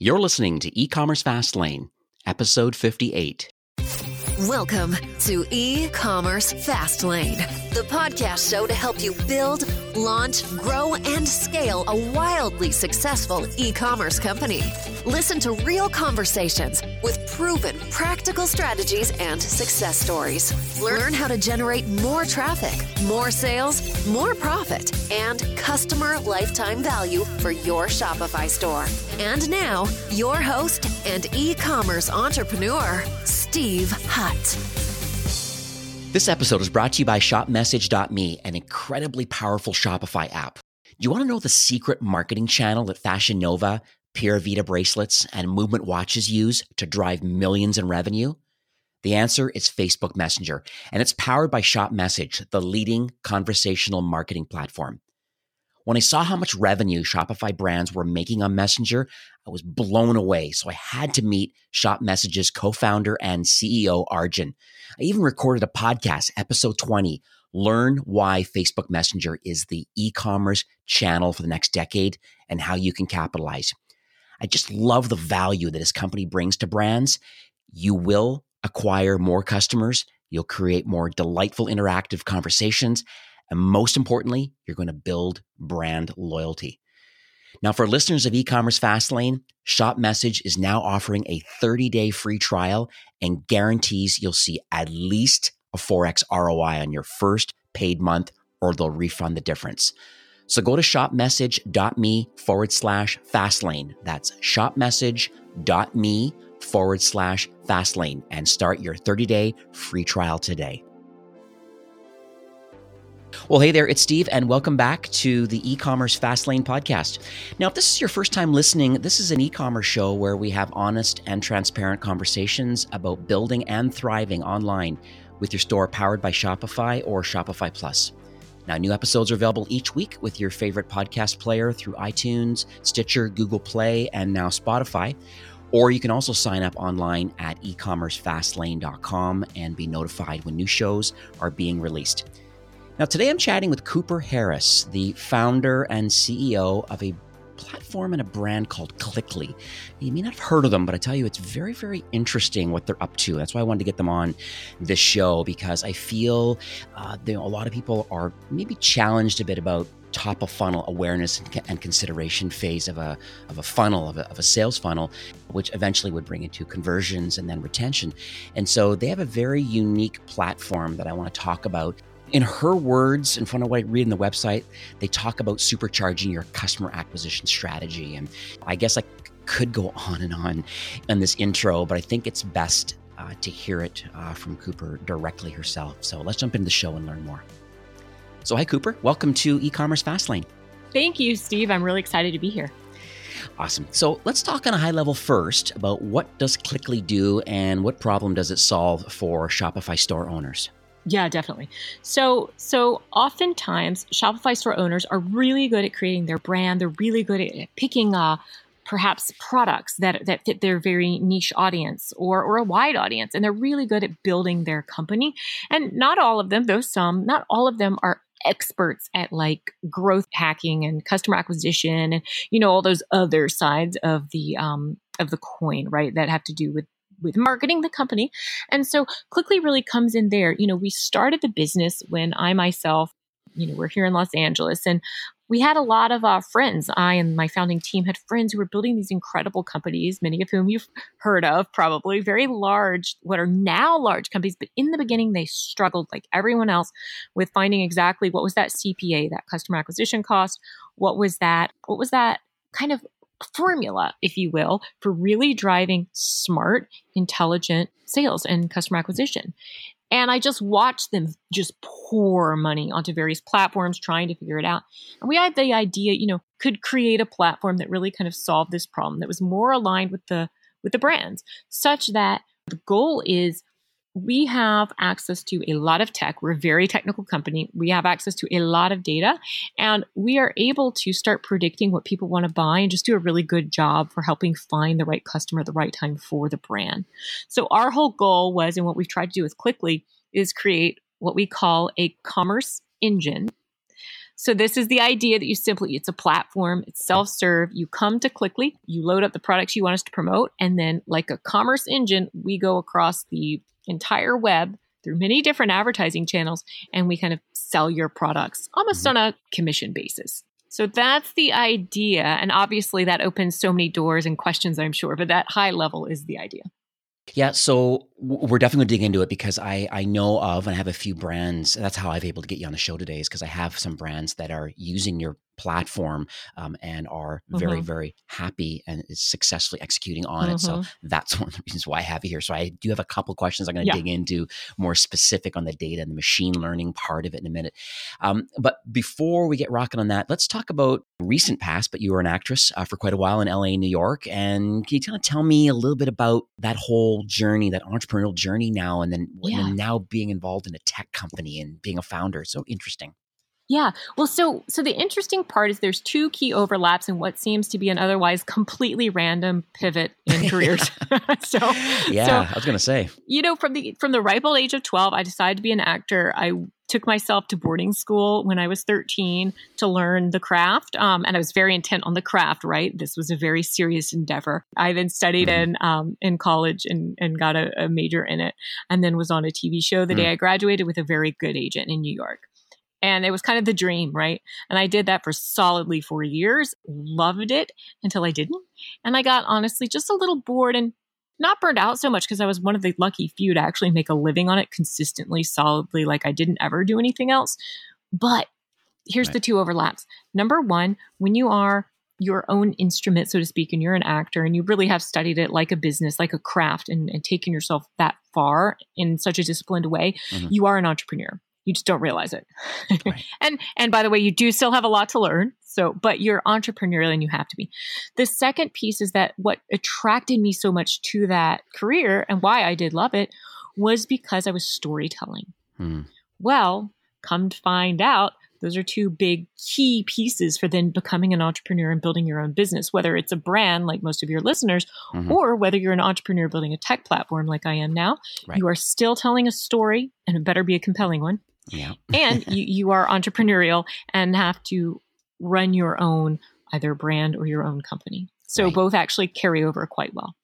You're listening to E-commerce Fast Lane, episode 58. Welcome to E-commerce Fast Lane, the podcast show to help you build, launch, grow, and scale a wildly successful e-commerce company. Listen to real conversations with proven practical strategies and success stories. Learn how to generate more traffic, more sales, more profit, and customer lifetime value for your Shopify store. And now, your host and e-commerce entrepreneur, Steve Hutt. This episode is brought to you by ShopMessage.me, an incredibly powerful Shopify app. Do you want to know the secret marketing channel that Fashion Nova, Pura Vida bracelets, and Movement watches use to drive millions in revenue? The answer is Facebook Messenger, and it's powered by ShopMessage, the leading conversational marketing platform. When I saw how much revenue Shopify brands were making on Messenger, I was blown away. So I had to meet Shop Message's co founder and CEO, Arjun. I even recorded a podcast, episode 20 Learn why Facebook Messenger is the e commerce channel for the next decade and how you can capitalize. I just love the value that his company brings to brands. You will acquire more customers, you'll create more delightful interactive conversations, and most importantly, you're going to build brand loyalty. Now, for listeners of e-commerce Fastlane, ShopMessage is now offering a 30-day free trial and guarantees you'll see at least a 4x ROI on your first paid month or they'll refund the difference. So go to shopmessage.me forward slash fastlane. That's shopmessage.me forward slash fastlane and start your 30 day free trial today. Well, hey there, it's Steve, and welcome back to the e commerce Fastlane podcast. Now, if this is your first time listening, this is an e commerce show where we have honest and transparent conversations about building and thriving online with your store powered by Shopify or Shopify Plus. Now, new episodes are available each week with your favorite podcast player through iTunes, Stitcher, Google Play, and now Spotify. Or you can also sign up online at ecommercefastlane.com and be notified when new shows are being released. Now, today I'm chatting with Cooper Harris, the founder and CEO of a platform and a brand called Klickly. You may not have heard of them, but I tell you, it's very, very interesting what they're up to. That's why I wanted to get them on this show because I feel uh, a lot of people are maybe challenged a bit about top of funnel awareness and, consideration phase of a, of a funnel, of a, of a sales funnel, which eventually would bring into conversions and then retention. And so they have a very unique platform that I want to talk about in her words, in front of what I read in the website, they talk about supercharging your customer acquisition strategy. And I guess I could go on and on in this intro, but I think it's best uh, to hear it uh, from Cooper directly herself. So let's jump into the show and learn more. So, hi, Cooper. Welcome to e commerce Fastlane. Thank you, Steve. I'm really excited to be here. Awesome. So let's talk on a high level first about what does Klickly do and what problem does it solve for Shopify store owners? Yeah, definitely. So, so oftentimes Shopify store owners are really good at creating their brand. They're really good at picking uh, perhaps products that that fit their very niche audience or or a wide audience, and they're really good at building their company. And not all of them, though some, not all of them are experts at like growth hacking and customer acquisition and you know all those other sides of the um of the coin right that have to do with with marketing the company. And so Klickly really comes in there. You know, we started the business when I myself, you know, we're here in Los Angeles and we had a lot of uh, friends. I and my founding team had friends who were building these incredible companies, many of whom you've heard of, probably very large, what are now large companies. But in the beginning, they struggled like everyone else with finding exactly what was that CPA, that customer acquisition cost. What was that? What was that kind of formula, if you will, for really driving smart, intelligent sales and customer acquisition. And I just watched them just pour money onto various platforms trying to figure it out. And we had the idea, you know, could create a platform that really kind of solved this problem that was more aligned with the with the brands, such that the goal is we have access to a lot of tech. We're a very technical company. We have access to a lot of data, and we are able to start predicting what people want to buy and just do a really good job for helping find the right customer at the right time for the brand. So, our whole goal was, and what we've tried to do with Klickly, is create what we call a commerce engine So this is the idea that you simply it's a platform, it's self-serve. You come to Klickly, you load up the products you want us to promote, and then like a commerce engine, we go across the entire web through many different advertising channels and we kind of sell your products almost mm-hmm. on a commission basis. So that's the idea. And obviously, that opens so many doors and questions, I'm sure, but that high level is the idea. Yeah, so we're definitely going to dig into it because I I know of and I have a few brands. That's how I've able to get you on the show today is because I have some brands that are using your platform um, and are very mm-hmm. very happy and is successfully executing on mm-hmm. it. So mm-hmm. that's one of the reasons why I have you here. So I do have a couple questions I'm going to yeah. dig into more specific on the data and the machine learning part of it in a minute. Um, but before we get rocking on that, let's talk about recent past. But you were an actress uh, for quite a while in LA, New York, and can you kind of tell me a little bit about that whole journey, that entrepreneurial journey now, and then, yeah. and then now being involved in a tech company and being a founder? So interesting. Yeah. Well, so so the interesting part is there's two key overlaps in what seems to be an otherwise completely random pivot in careers. so yeah, so, I was gonna say, you know, from the from the ripe old age of twelve, I decided to be an actor. I took myself to boarding school when I was 13 to learn the craft. Um, and I was very intent on the craft, right? This was a very serious endeavor. I then studied mm-hmm. in, um, in college and, and got a, a, major in it and then was on a TV show the mm-hmm. day mm. I graduated with a very good agent in New York. And it was kind of the dream, right? And I did that for solidly four years, loved it until I didn't. And I got honestly just a little bored and not burned out so much because I was one of the lucky few to actually make a living on it consistently, solidly, like I didn't ever do anything else. But here's right. the two overlaps. Number one, when you are your own instrument, so to speak, and you're an actor and you really have studied it like a business, like a craft, and, and taken yourself that far in such a disciplined way, mm-hmm. you are an entrepreneur you just don't realize it. Right. and and by the way, you do still have a lot to learn. So, but you're entrepreneurial and you have to be. The second piece is that what attracted me so much to that career and why I did love it was because I was storytelling. Hmm. Well, come to find out, those are two big key pieces for then becoming an entrepreneur and building your own business, whether it's a brand like most of your listeners, mm-hmm. or whether you're an entrepreneur building a tech platform like I am now. Right. You are still telling a story, and it better be a compelling one. Yeah. and you, you are entrepreneurial and have to run your own either brand or your own company. So right. both actually carry over quite well.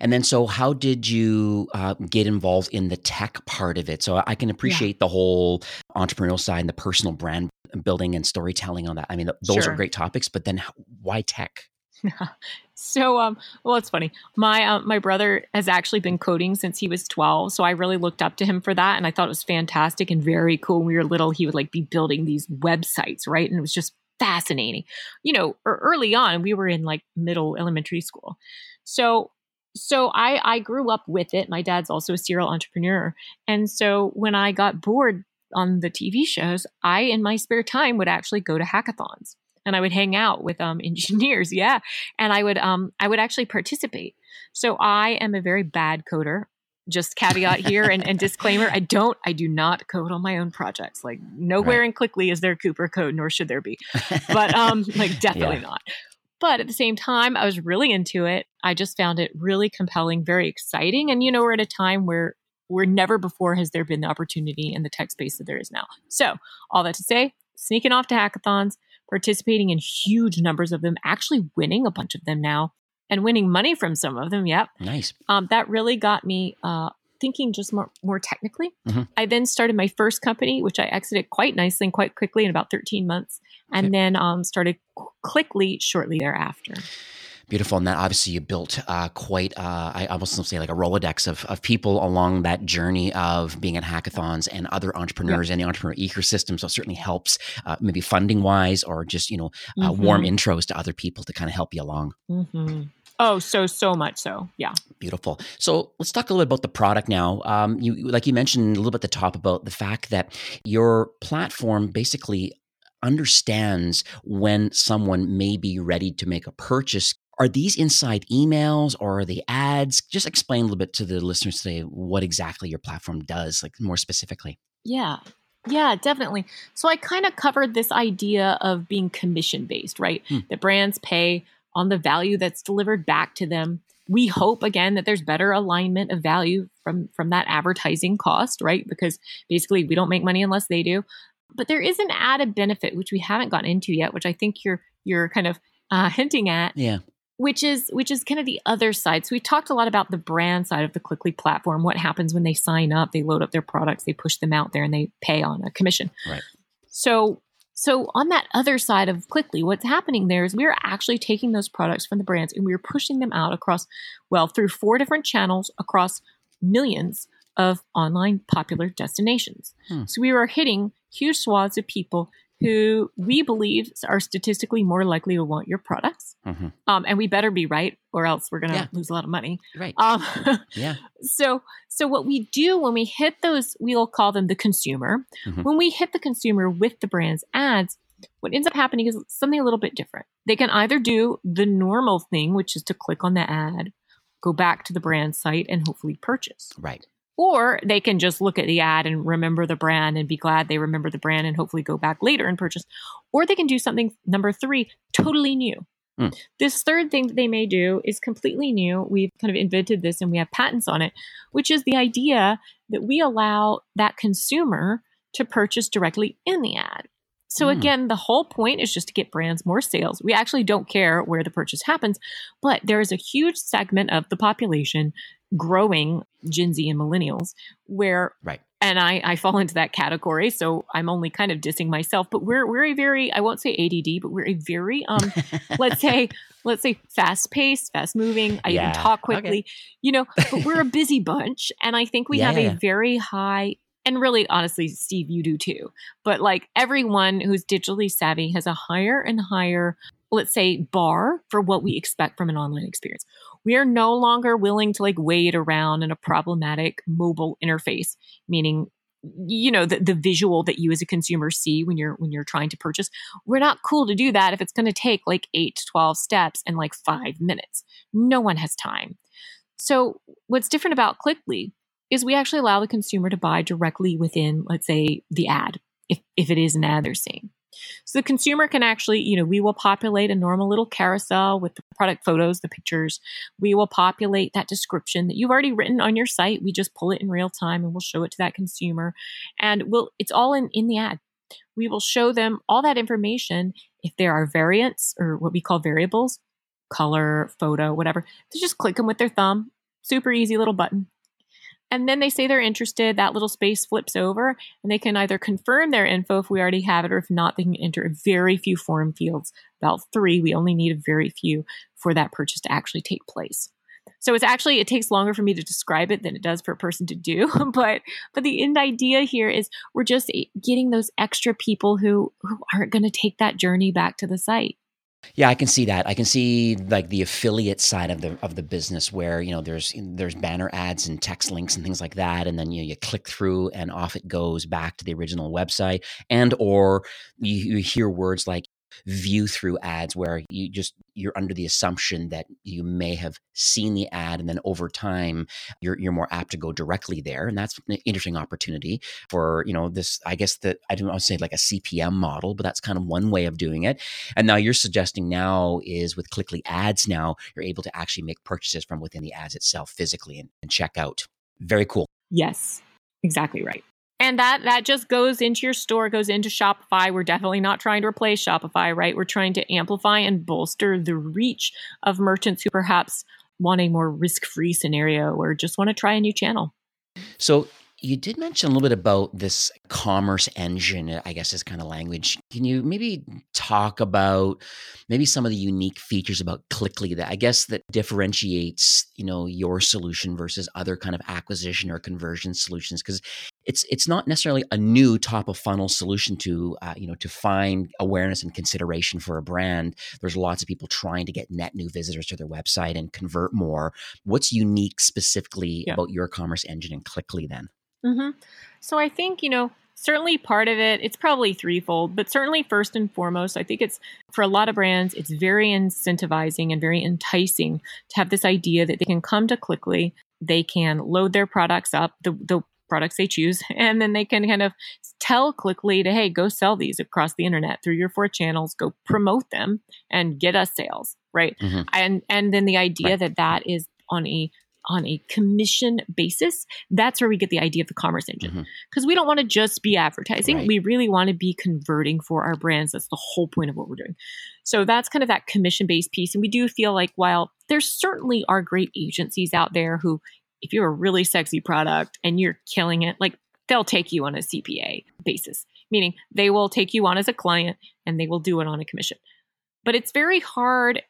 And then, so how did you uh, get involved in the tech part of it? So I can appreciate yeah. the whole entrepreneurial side and the personal brand building and storytelling on that. I mean, those sure. are great topics, but then why tech? so, um, well, it's funny. My uh, my brother has actually been coding since he was twelve, so I really looked up to him for that, and I thought it was fantastic and very cool. When we were little, he would like be building these websites, right? And it was just fascinating. You know, early on, we were in like middle elementary school, so so I I grew up with it. My dad's also a serial entrepreneur, and so when I got bored on the TV shows, I in my spare time would actually go to hackathons and I would hang out with um, engineers. Yeah. And I would, um, I would actually participate. So I am a very bad coder. Just caveat here and, and disclaimer: I don't, I do not code on my own projects. Like nowhere right. in Klickly is there Cooper code, nor should there be. But um, like definitely yeah. not. But at the same time, I was really into it. I just found it really compelling, very exciting. And you know, we're at a time where where never before has there been the opportunity in the tech space that there is now. So, all that to say, sneaking off to hackathons, participating in huge numbers of them, actually winning a bunch of them now and winning money from some of them. Yep. Nice. Um, that really got me uh, thinking just more, more technically. Mm-hmm. I then started my first company, which I exited quite nicely and quite quickly in about 13 months, and okay. then um, started Klickly shortly thereafter. Beautiful. And that obviously you built uh, quite, uh, I almost say like a Rolodex of, of people along that journey of being at hackathons and other entrepreneurs yeah. and the entrepreneur ecosystem. So it certainly helps uh, maybe funding wise or just, you know, uh, mm-hmm. warm intros to other people to kind of help you along. Mm-hmm. Oh, so so much so, yeah. Beautiful. So let's talk a little bit about the product now. Um, you like you mentioned a little bit at the top about the fact that your platform basically understands when someone may be ready to make a purchase are these inside emails or are they ads? Just explain a little bit to the listeners today what exactly your platform does, like more specifically. Yeah. Yeah, definitely. So I kind of covered this idea of being commission based, right? Hmm. That brands pay on the value that's delivered back to them. We hope again that there's better alignment of value from from that advertising cost, right? Because basically we don't make money unless they do. But there is an added benefit which we haven't gotten into yet, which I think you're you're kind of uh, hinting at. Yeah. Which is which is kind of the other side. So we talked a lot about the brand side of the Klickly platform. What happens when they sign up? They load up their products, they push them out there, and they pay on a commission. Right. So so on that other side of Klickly, what's happening there is we're actually taking those products from the brands and we're pushing them out across, well, through four different channels across millions of online popular destinations. Hmm. So we are hitting huge swaths of people who we believe are statistically more likely to want your products. Mhm. Um, and we better be right, or else we're going to Yeah. lose a lot of money. Right. Um, yeah. so, so what we do when we hit those, we'll call them the consumer. Mhm. When we hit the consumer with the brand's ads, what ends up happening is something a little bit different. They can either do the normal thing, which is to click on the ad, go back to the brand site, and hopefully purchase. Right. Or they can just look at the ad and remember the brand and be glad they remember the brand and hopefully go back later and purchase. Or they can do something, number three, totally new. Hmm. This third thing that they may do is completely new. We've kind of invented this and we have patents on it, which is the idea that we allow that consumer to purchase directly in the ad. So Hmm. again, the whole point is just to get brands more sales. We actually don't care where the purchase happens, but there is a huge segment of the population growing Gen Z and millennials where Right. and I, I fall into that category, so I'm only kind of dissing myself. But we're we're a very I won't say ADD, but we're a very um let's say let's say fast paced, fast moving. I Yeah, even talk okay. quickly, you know. But we're a busy bunch, and I think we Yeah, have a very high. And really, honestly, Steve, you do too. But like everyone who's digitally savvy has a higher and higher, let's say, bar for what we expect from an online experience. We are no longer willing to like wade around in a problematic mobile interface, meaning you know the, the visual that you as a consumer see when you're when you're trying to purchase. We're not cool to do that if it's going to take like 8 to 12 steps in like 5 minutes. No one has time. So what's different about Klickly is we actually allow the consumer to buy directly within let's say the ad if if it is an ad they're seeing so the consumer can actually you know we will populate a normal little carousel with the product photos the pictures. We will populate that description that you've already written on your site. We just pull it in real time and we'll show it to that consumer. And we'll it's all in in the ad. We will show them all that information. If there are variants or what we call variables color photo whatever they just click them with their thumb. Super easy little button and then they say they're interested that little space flips over and they can either confirm their info if we already have it or if not they can enter a very few form fields. About three we only need a very few for that purchase to actually take place. So it's actually it takes longer for me to describe it than it does for a person to do but but the end idea here is we're just getting those extra people who who aren't going to take that journey back to the site Yeah, I can see that. I can see like the affiliate side of the of the business where you know there's there's banner ads and text links and things like that, and then you know, you click through and off it goes back to the original website, and or you, you hear words like view through ads where you just you're under the assumption that you may have seen the ad and then over time you're you're more apt to go directly there and that's an interesting opportunity for you know this i guess that i don't want to say like a cpm model but that's kind of one way of doing it. And now you're suggesting now is with Klickly ads now you're able to actually make purchases from within the ads itself physically and, and check out. Very cool. Yes. Exactly right and that that just goes into your store goes into shopify we're definitely not trying to replace shopify right we're trying to amplify and bolster the reach of merchants who perhaps want a more risk-free scenario or just want to try a new channel so you did mention a little bit about this commerce engine, I guess is kind of language. Can you maybe talk about maybe some of the unique features about Klickly that I guess that differentiates, you know, your solution versus other kind of acquisition or conversion solutions? Because it's it's not necessarily a new top of funnel solution to uh, you know to find awareness and consideration for a brand. There's lots of people trying to get net new visitors to their website and convert more. What's unique specifically Yeah. about your commerce engine and Klickly then? hmm So I think, you know, certainly part of it, it's probably threefold, but certainly first and foremost, I think it's for a lot of brands, it's very incentivizing and very enticing to have this idea that they can come to Klickly, they can load their products up, the, the products they choose, and then they can kind of tell Klickly to, hey, go sell these across the internet through your four channels, go promote them and get us sales, right? Mhm. And and then the idea Right. that that is on a on a commission basis, that's where we get the idea of the commerce engine. Because mm-hmm. we don't want to just be advertising. Right. We really want to be converting for our brands. That's the whole point of what we're doing. So that's kind of that commission based piece. And we do feel like while there certainly are great agencies out there who, if you're a really sexy product and you're killing it, like they'll take you on a CPA basis, meaning they will take you on as a client and they will do it on a commission. But it's very hard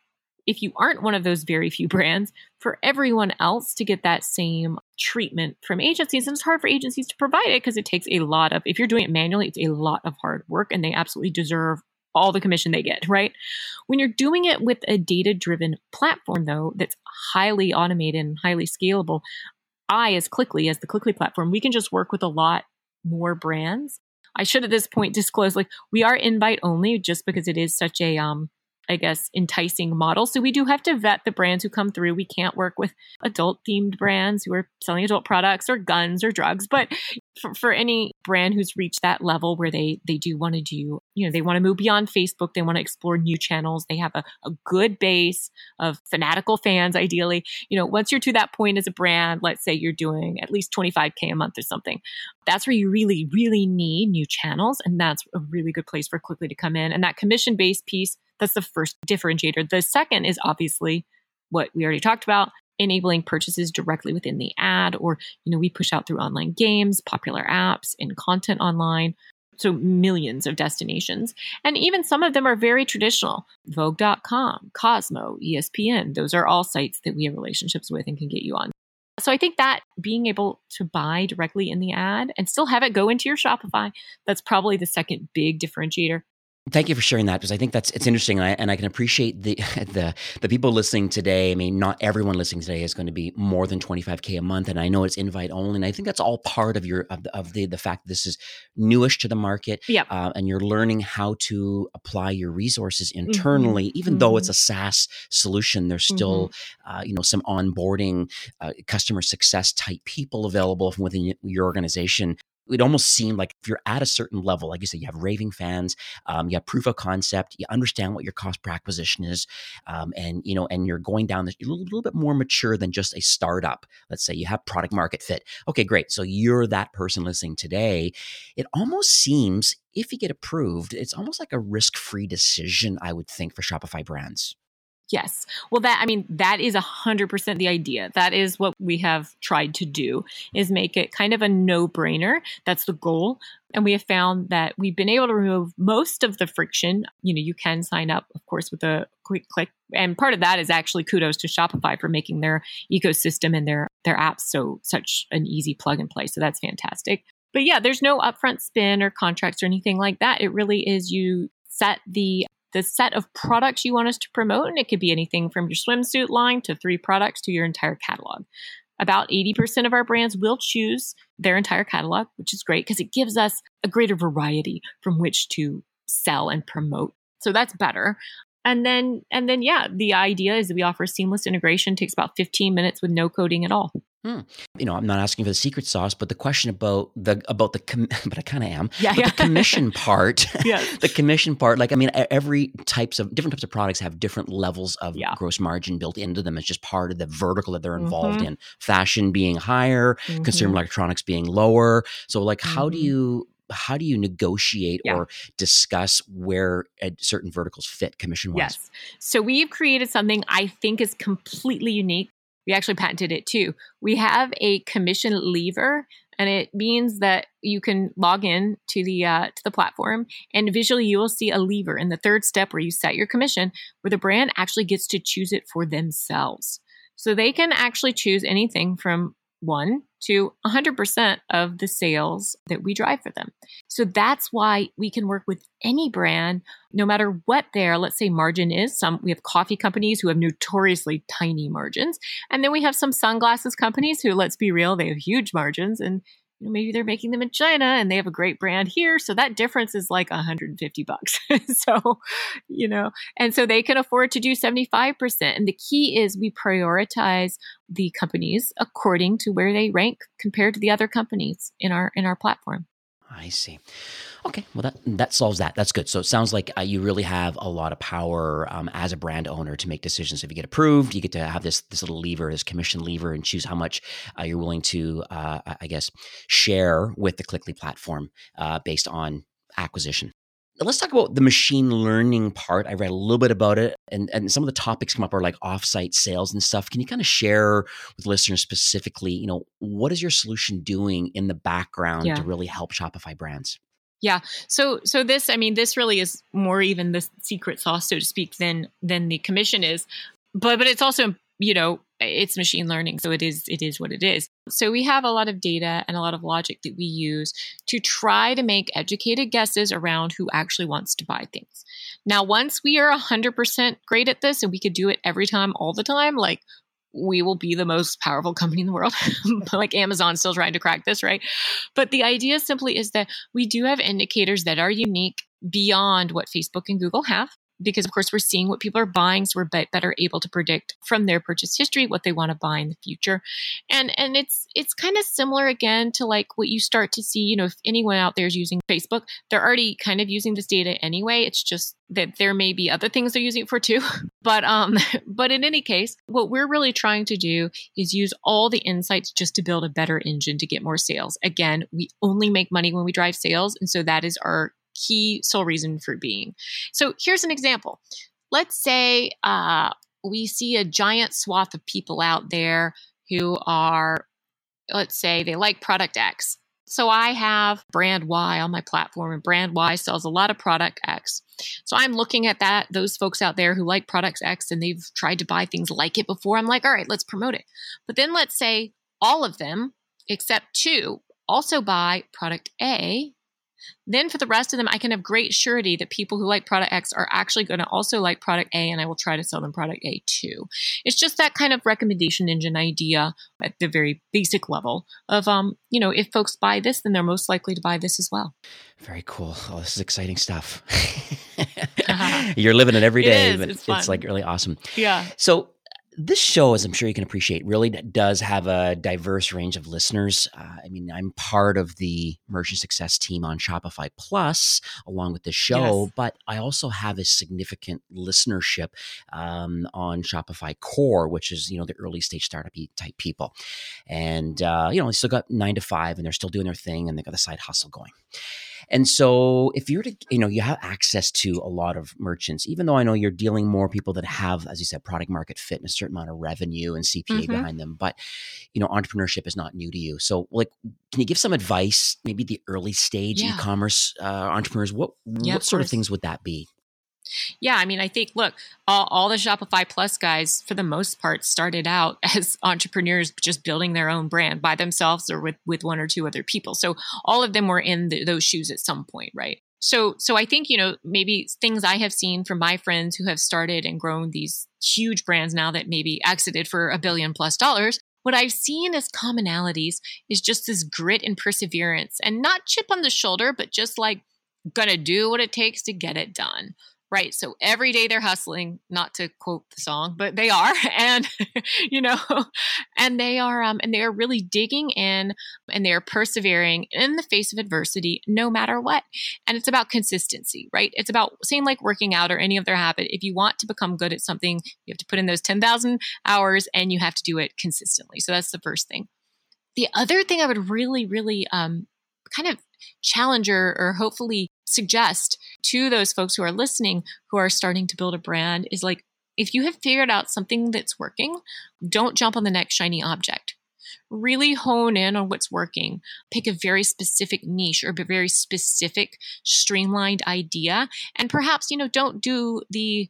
if you aren't one of those very few brands, for everyone else to get that same treatment from agencies. And it's hard for agencies to provide it because it takes a lot of, if you're doing it manually, it's a lot of hard work and they absolutely deserve all the commission they get, right? When you're doing it with a data driven platform, though, that's highly automated and highly scalable, I, as Klickly, as the Klickly platform, we can just work with a lot more brands. I should at this point disclose like we are invite only just because it is such a um I guess, enticing model. So we do have to vet the brands who come through. We can't work with adult themed brands who are selling adult products or guns or drugs. But for, for any brand who's reached that level where they they do want to do, you know, they want to move beyond Facebook, they want to explore new channels, they have a, a good base of fanatical fans, ideally. You know, once you're to that point as a brand, let's say you're doing at least 25K a month or something, that's where you really, really need new channels. And that's a really good place for Klickly to come in. And that commission based piece that's the first differentiator. The second is obviously what we already talked about enabling purchases directly within the ad or you know we push out through online games popular apps and content online. So millions of destinations. And even some of them are very traditional. Vogue.com cosmo espn those are all sites that we have relationships with and can get you on. So i think that being able to buy directly in the ad and still have it go into your shopify that's probably the second big differentiator Thank you for sharing that because I think that's it's interesting and I, and I can appreciate the the the people listening today. I mean, not everyone listening today is going to be more than 25k a month, and I know it's invite only, and I think that's all part of your of the of the, the fact that this is newish to the market, yeah, uh, and you're learning how to apply your resources internally. Mm-hmm. Even mm-hmm. though it's a SaaS solution, there's still mm-hmm. uh, you know some onboarding, uh, customer success type people available from within your organization it almost seemed like if you're at a certain level, like you said, you have raving fans, um, you have proof of concept, you understand what your cost per acquisition is, um, and you know, and you're going down this, a little, little, bit more mature than just a startup. Let's say you have product market fit. Okay, great. So you're that person listening today. It almost seems, if you get approved, it's almost like a risk free decision, I would think, for Shopify brands. Yes. Well, that, I mean, that is 100% the idea. That is what we have tried to do is make it kind of a no brainer. That's the goal. And we have found that we've been able to remove most of the friction. You know, you can sign up, of course, with a quick click. And part of that is actually kudos to Shopify for making their ecosystem and their, their apps so such an easy plug and play. So that's fantastic. But yeah, there's no upfront spin or contracts or anything like that. It really is you set the the set of products you want us to promote. And it could be anything from your swimsuit line to three products to your entire catalog. About 80% of our brands will choose their entire catalog, which is great because it gives us a greater variety from which to sell and promote. So that's better. And then, and then, yeah, the idea is that we offer seamless integration. Takes about 15 minutes with no coding at all. Hmm. You know, I'm not asking for the secret sauce, but the question about the about the com- but I kind of am. Yeah, yeah. The commission part. yeah. the commission part. Like, I mean, every types of different types of products have different levels of yeah. gross margin built into them. It's just part of the vertical that they're involved mm-hmm. in. Fashion being higher, mm-hmm. consumer electronics being lower. So, like, mm-hmm. how do mm-hmm. you how do you negotiate yeah. or discuss where certain verticals fit commission wise? Yes. So we've created something I think is completely unique we actually patented it too. We have a commission lever, and it means that you can log in to the uh, to the platform, and visually you will see a lever in the third step where you set your commission, where the brand actually gets to choose it for themselves. So they can actually choose anything from one to 100% of the sales that we drive for them. So that's why we can work with any brand, no matter what their, let's say, margin is. Some we have coffee companies who have notoriously tiny margins. And then we have some sunglasses companies who, let's be real, they have huge margins. And maybe they're making them in China and they have a great brand here. So that difference is like 150 bucks. so, you know, and so they can afford to do 75%. And the key is we prioritize the companies according to where they rank compared to the other companies in our in our platform. I see. Okay, well that that solves that. That's good. So it sounds like uh, you really have a lot of power um, as a brand owner to make decisions. If you get approved, you get to have this this little lever, this commission lever, and choose how much uh, you're willing to, uh, I guess, share with the Klickly platform uh, based on acquisition. Let's talk about the machine learning part. I read a little bit about it, and, and some of the topics come up are like offsite sales and stuff. Can you kind of share with listeners specifically, you know, what is your solution doing in the background yeah. to really help Shopify brands? Yeah. So so this, I mean, this really is more even the secret sauce, so to speak, than than the commission is. But but it's also you know it's machine learning so it is it is what it is so we have a lot of data and a lot of logic that we use to try to make educated guesses around who actually wants to buy things now once we are 100% great at this and we could do it every time all the time like we will be the most powerful company in the world. Like amazon still trying to crack this right? But the idea simply is that we do have indicators that are unique beyond what facebook and google have because of course we're seeing what people are buying so we're be- better able to predict from their purchase history what they want to buy in the future. And and it's it's kind of similar again to like what you start to see you know if anyone out there is using facebook they're already kind of using this data anyway. It's just that there may be other things they're using it for too. But um but in any case what we're really trying to do is use all the insights just to build a better engine to get more sales. Again we only make money when we drive sales and so that is our key sole reason for being. So here's an example. Let's say uh, we see a giant swath of people out there who are, let's say, they like product X. So I have brand Y on my platform, and brand Y sells a lot of product X. So I'm looking at that, those folks out there who like products X and they've tried to buy things like it before. I'm like, all right, let's promote it. But then let's say all of them, except two, also buy product A then for the rest of them, I can have great surety that people who like product X are actually going to also like product A, and I will try to sell them product A too. It's just that kind of recommendation engine idea at the very basic level of, um, you know, if folks buy this, then they're most likely to buy this as well. Very cool. Oh, this is exciting stuff. You're living it every day, it is, but it's, it's like really awesome. Yeah. So this show, as I'm sure you can appreciate, really does have a diverse range of listeners. Uh, I mean, I'm part of the merchant success team on Shopify Plus, along with this show, yes. but I also have a significant listenership um, on Shopify Core, which is you know the early stage startup type people, and uh, you know they still got nine to five, and they're still doing their thing, and they got the side hustle going. And so if you're to, you know, you have access to a lot of merchants, even though I know you're dealing more people that have, as you said, product market fit and a certain amount of revenue and CPA mm-hmm. behind them, but you know, entrepreneurship is not new to you. So like, can you give some advice, maybe the early stage yeah. e-commerce uh, entrepreneurs? What, yeah, what sort of things would that be? Yeah, I mean, I think look, all, all, the Shopify Plus guys, for the most part, started out as entrepreneurs, just building their own brand by themselves or with with one or two other people. So all of them were in the, those shoes at some point, right? So, so I think you know maybe things I have seen from my friends who have started and grown these huge brands now that maybe exited for a billion plus dollars. What I've seen as commonalities is just this grit and perseverance, and not chip on the shoulder, but just like gonna do what it takes to get it done right? So every day they're hustling, not to quote the song, but they are. And, you know, and they are, um, and they are really digging in and they are persevering in the face of adversity, no matter what. And it's about consistency, right? It's about same like working out or any other habit. If you want to become good at something, you have to put in those 10,000 hours and you have to do it consistently. So that's the first thing. The other thing I would really, really, um, kind of challenge or, or hopefully suggest to those folks who are listening who are starting to build a brand is like if you have figured out something that's working, don't jump on the next shiny object. Really hone in on what's working. Pick a very specific niche or a very specific streamlined idea. And perhaps, you know, don't do the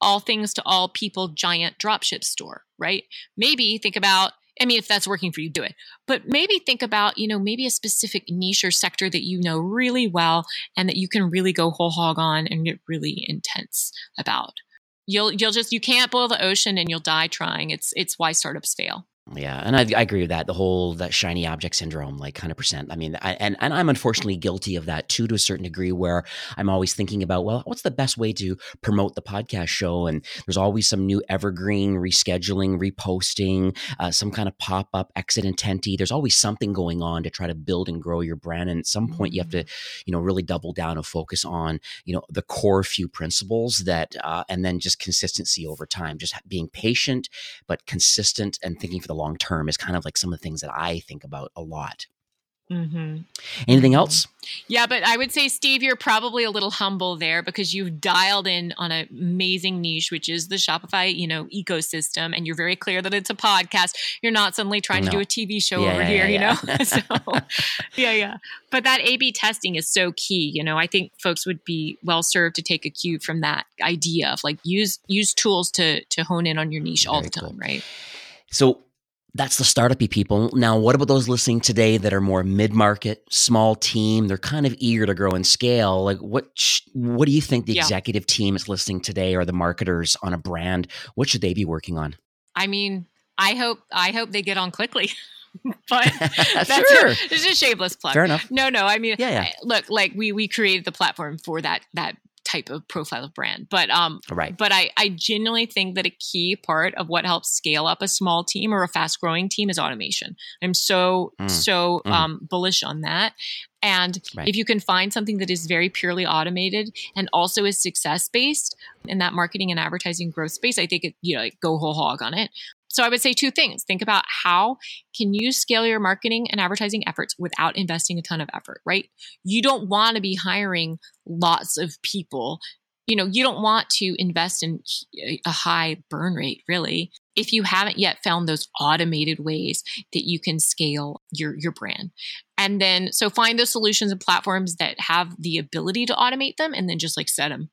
all things to all people giant dropship store, right? Maybe think about I mean, if that's working for you, do it. But maybe think about, you know, maybe a specific niche or sector that you know really well and that you can really go whole hog on and get really intense about. You'll you'll just you can't boil the ocean and you'll die trying. It's it's why startups fail. Yeah, and I, I, agree with that. The whole that shiny object syndrome, like hundred percent. I mean, I, and and I'm unfortunately guilty of that too, to a certain degree, where I'm always thinking about, well, what's the best way to promote the podcast show? And there's always some new evergreen rescheduling, reposting, uh, some kind of pop up exit intenti. There's always something going on to try to build and grow your brand. And at some point, you have to, mm-hmm. you know, really double down and focus on, you know, the core few principles that, uh, and then just consistency over time, just being patient but consistent and thinking for the long term is kind of like some of the things that I think about a lot. Mm-hmm. Anything mm-hmm. else? Yeah, but I would say, Steve, you're probably a little humble there because you've dialed in on an amazing niche, which is the Shopify, you know, ecosystem, and you're very clear that it's a podcast. You're not suddenly trying no. to do a TV show yeah, over yeah, here, yeah, you know. so, yeah, yeah. But that A/B testing is so key. You know, I think folks would be well served to take a cue from that idea of like use use tools to to hone in on your niche very all the time, cool. right? So that's the startupy people. Now, what about those listening today that are more mid-market, small team? They're kind of eager to grow and scale. Like, what what do you think the yeah. executive team is listening today, or the marketers on a brand? What should they be working on? I mean, I hope I hope they get on Klickly. but that's sure. a, it's a shameless plug. Fair enough. No, no. I mean, yeah, yeah. look, like we we created the platform for that that type of profile of brand. But um, right. But I I genuinely think that a key part of what helps scale up a small team or a fast growing team is automation. I'm so mm. so mm. um, bullish on that. And right. if you can find something that is very purely automated and also is success based in that marketing and advertising growth space, I think it, you know, like go whole hog on it. So I would say two things. Think about how can you scale your marketing and advertising efforts without investing a ton of effort, right? You don't want to be hiring lots of people. You know, you don't want to invest in a high burn rate, really, if you haven't yet found those automated ways that you can scale your your brand. And then so find those solutions and platforms that have the ability to automate them and then just like set them.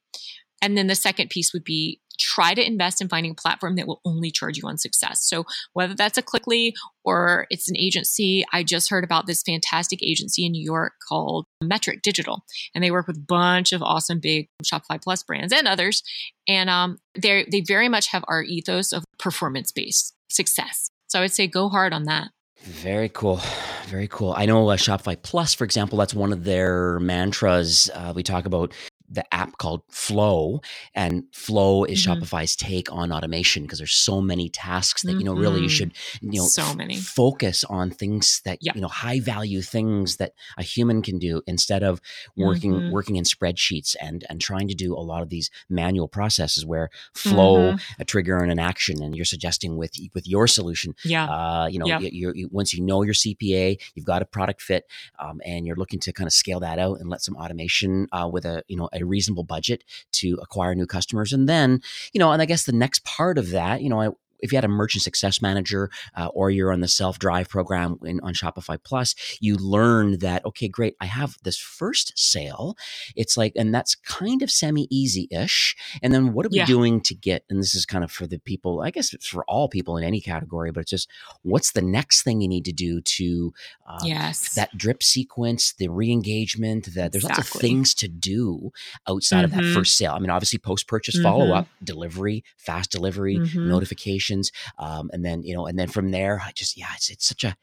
And then the second piece would be try to invest in finding a platform that will only charge you on success. So whether that's a Klickly or it's an agency, I just heard about this fantastic agency in New York called Metric Digital, and they work with a bunch of awesome big Shopify Plus brands and others. And um, they they very much have our ethos of performance based success. So I would say go hard on that. Very cool. Very cool. I know uh, Shopify Plus, for example, that's one of their mantras. Uh, we talk about the app called Flow, and Flow is mm-hmm. Shopify's take on automation because there's so many tasks that you know really you mm-hmm. should you know so many f- focus on things that yep. you know high value things that a human can do instead of working mm-hmm. working in spreadsheets and and trying to do a lot of these manual processes where Flow mm-hmm. a trigger and an action and you're suggesting with with your solution yeah uh, you know yep. you, you, once you know your CPA you've got a product fit um, and you're looking to kind of scale that out and let some automation uh, with a you know a reasonable budget to acquire new customers. And then, you know, and I guess the next part of that, you know, I, if you had a merchant success manager uh, or you're on the self drive program in, on Shopify Plus, you learn that, okay, great, I have this first sale. It's like, and that's kind of semi easy ish. And then what are we yeah. doing to get, and this is kind of for the people, I guess it's for all people in any category, but it's just what's the next thing you need to do to uh, yes. that drip sequence, the re engagement, that there's exactly. lots of things to do outside mm-hmm. of that mm-hmm. first sale. I mean, obviously, post purchase mm-hmm. follow up, delivery, fast delivery, mm-hmm. notification um, and then you know and then from there i just yeah it's, it's such a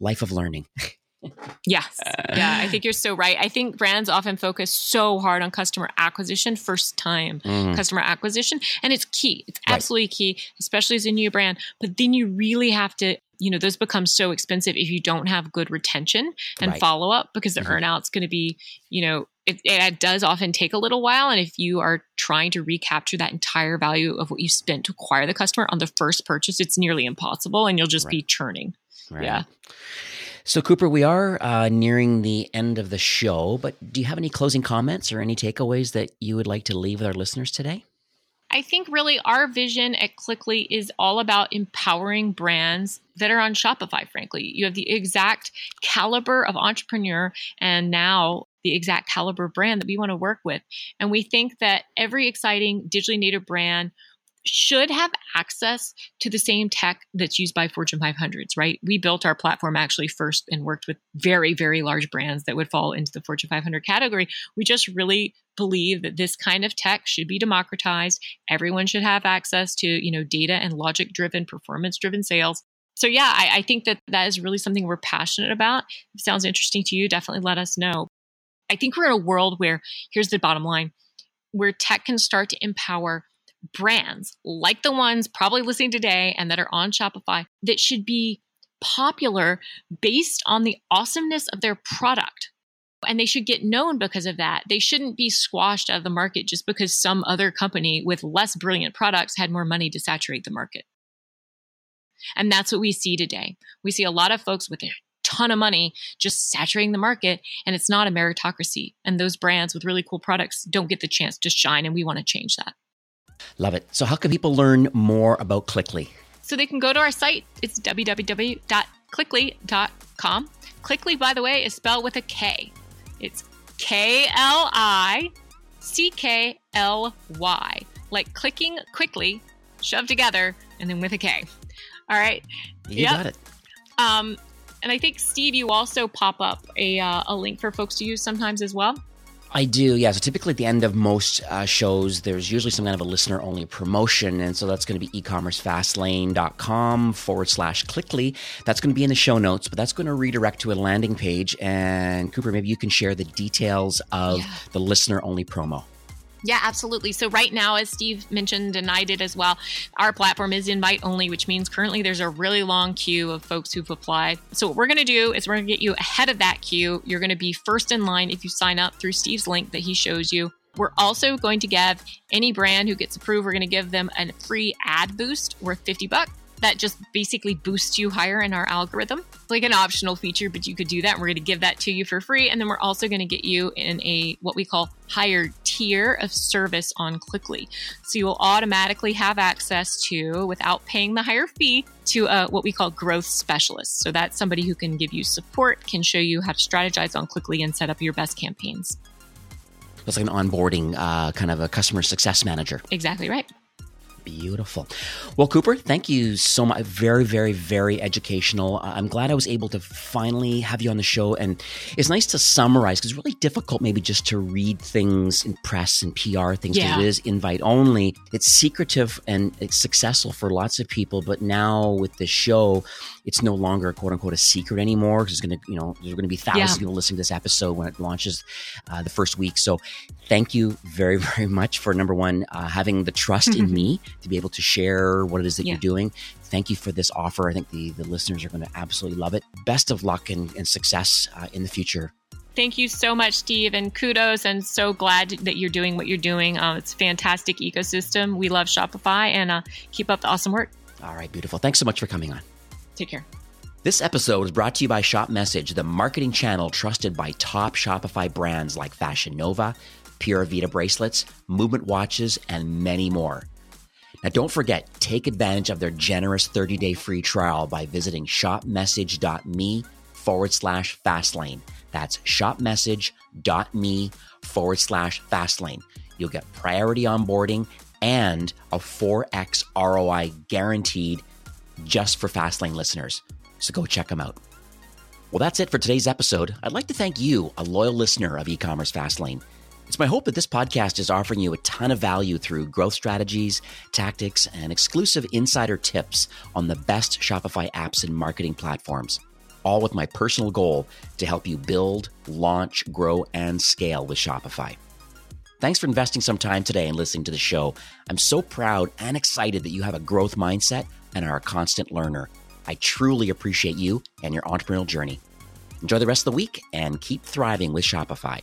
life of learning yes yeah i think you're so right i think brands often focus so hard on customer acquisition first time mm-hmm. customer acquisition and it's key it's absolutely right. key especially as a new brand but then you really have to you know those become so expensive if you don't have good retention and right. follow up because the mm-hmm. earnout's going to be you know it, it, does often take a little while. And if you are trying to recapture that entire value of what you spent to acquire the customer on the first purchase, it's nearly impossible and you'll just right. be churning. Right. Yeah. So, Cooper, we are uh, nearing the end of the show, but do you have any closing comments or any takeaways that you would like to leave with our listeners today? I think really our vision at Klickly is all about empowering brands that are on Shopify, frankly. You have the exact caliber of entrepreneur and now the exact caliber brand that we want to work with. And we think that every exciting digitally native brand should have access to the same tech that's used by Fortune 500s, right? We built our platform actually first and worked with very, very large brands that would fall into the Fortune 500 category. We just really believe that this kind of tech should be democratized. Everyone should have access to, you know, data and logic driven, performance driven sales. so yeah, I, I think that that is really something we're passionate about. If it sounds interesting to you, definitely let us know. I think we're in a world where here's the bottom line where tech can start to empower brands like the ones probably listening today and that are on Shopify that should be popular based on the awesomeness of their product. And they should get known because of that. They shouldn't be squashed out of the market just because some other company with less brilliant products had more money to saturate the market. And that's what we see today. We see a lot of folks with a ton of money just saturating the market, and it's not a meritocracy. And those brands with really cool products don't get the chance to shine, and we want to change that. Love it. So, how can people learn more about Klickly? So, they can go to our site. It's www.klickly.com. Klickly, by the way, is spelled with a K. It's K L I C K L Y, like clicking quickly, shoved together, and then with a K. All right. You yep. got it. Um, and I think Steve, you also pop up a uh, a link for folks to use sometimes as well. I do, yeah. So typically at the end of most uh, shows, there's usually some kind of a listener only promotion. And so that's going to be ecommercefastlane.com forward slash klickly. That's going to be in the show notes, but that's going to redirect to a landing page. And Cooper, maybe you can share the details of yeah. the listener only promo. Yeah, absolutely. So, right now, as Steve mentioned and I did as well, our platform is invite only, which means currently there's a really long queue of folks who've applied. So, what we're going to do is we're going to get you ahead of that queue. You're going to be first in line if you sign up through Steve's link that he shows you. We're also going to give any brand who gets approved, we're going to give them a free ad boost worth 50 bucks that just basically boosts you higher in our algorithm. It's like an optional feature, but you could do that. We're going to give that to you for free. And then we're also going to get you in a what we call higher tier of service on Klickly. So you will automatically have access to, without paying the higher fee, to a, what we call growth specialist. So that's somebody who can give you support, can show you how to strategize on Klickly and set up your best campaigns. It's like an onboarding uh, kind of a customer success manager. Exactly right. Beautiful. Well, Cooper, thank you so much. Very, very, very educational. I'm glad I was able to finally have you on the show. And it's nice to summarize because it's really difficult, maybe just to read things in press and PR things yeah. it is invite only. It's secretive and it's successful for lots of people. But now with the show, it's no longer quote unquote a secret anymore because it's going to, you know, there's going to be thousands yeah. of people listening to this episode when it launches uh, the first week. So thank you very, very much for number one, uh, having the trust in me to be able to share what it is that yeah. you're doing. Thank you for this offer. I think the, the listeners are going to absolutely love it. Best of luck and, and success uh, in the future. Thank you so much, Steve, and kudos. And so glad that you're doing what you're doing. Uh, it's fantastic ecosystem. We love Shopify and uh, keep up the awesome work. All right, beautiful. Thanks so much for coming on. Take care. This episode is brought to you by Shop Message, the marketing channel trusted by top Shopify brands like Fashion Nova, Pura Vida bracelets, Movement watches, and many more. Now, don't forget, take advantage of their generous 30 day free trial by visiting shopmessage.me forward slash fastlane. That's shopmessage.me forward slash fastlane. You'll get priority onboarding and a 4x ROI guaranteed just for Fastlane listeners. So go check them out. Well, that's it for today's episode. I'd like to thank you, a loyal listener of e commerce Fastlane. It's my hope that this podcast is offering you a ton of value through growth strategies, tactics, and exclusive insider tips on the best Shopify apps and marketing platforms, all with my personal goal to help you build, launch, grow, and scale with Shopify. Thanks for investing some time today and listening to the show. I'm so proud and excited that you have a growth mindset and are a constant learner. I truly appreciate you and your entrepreneurial journey. Enjoy the rest of the week and keep thriving with Shopify.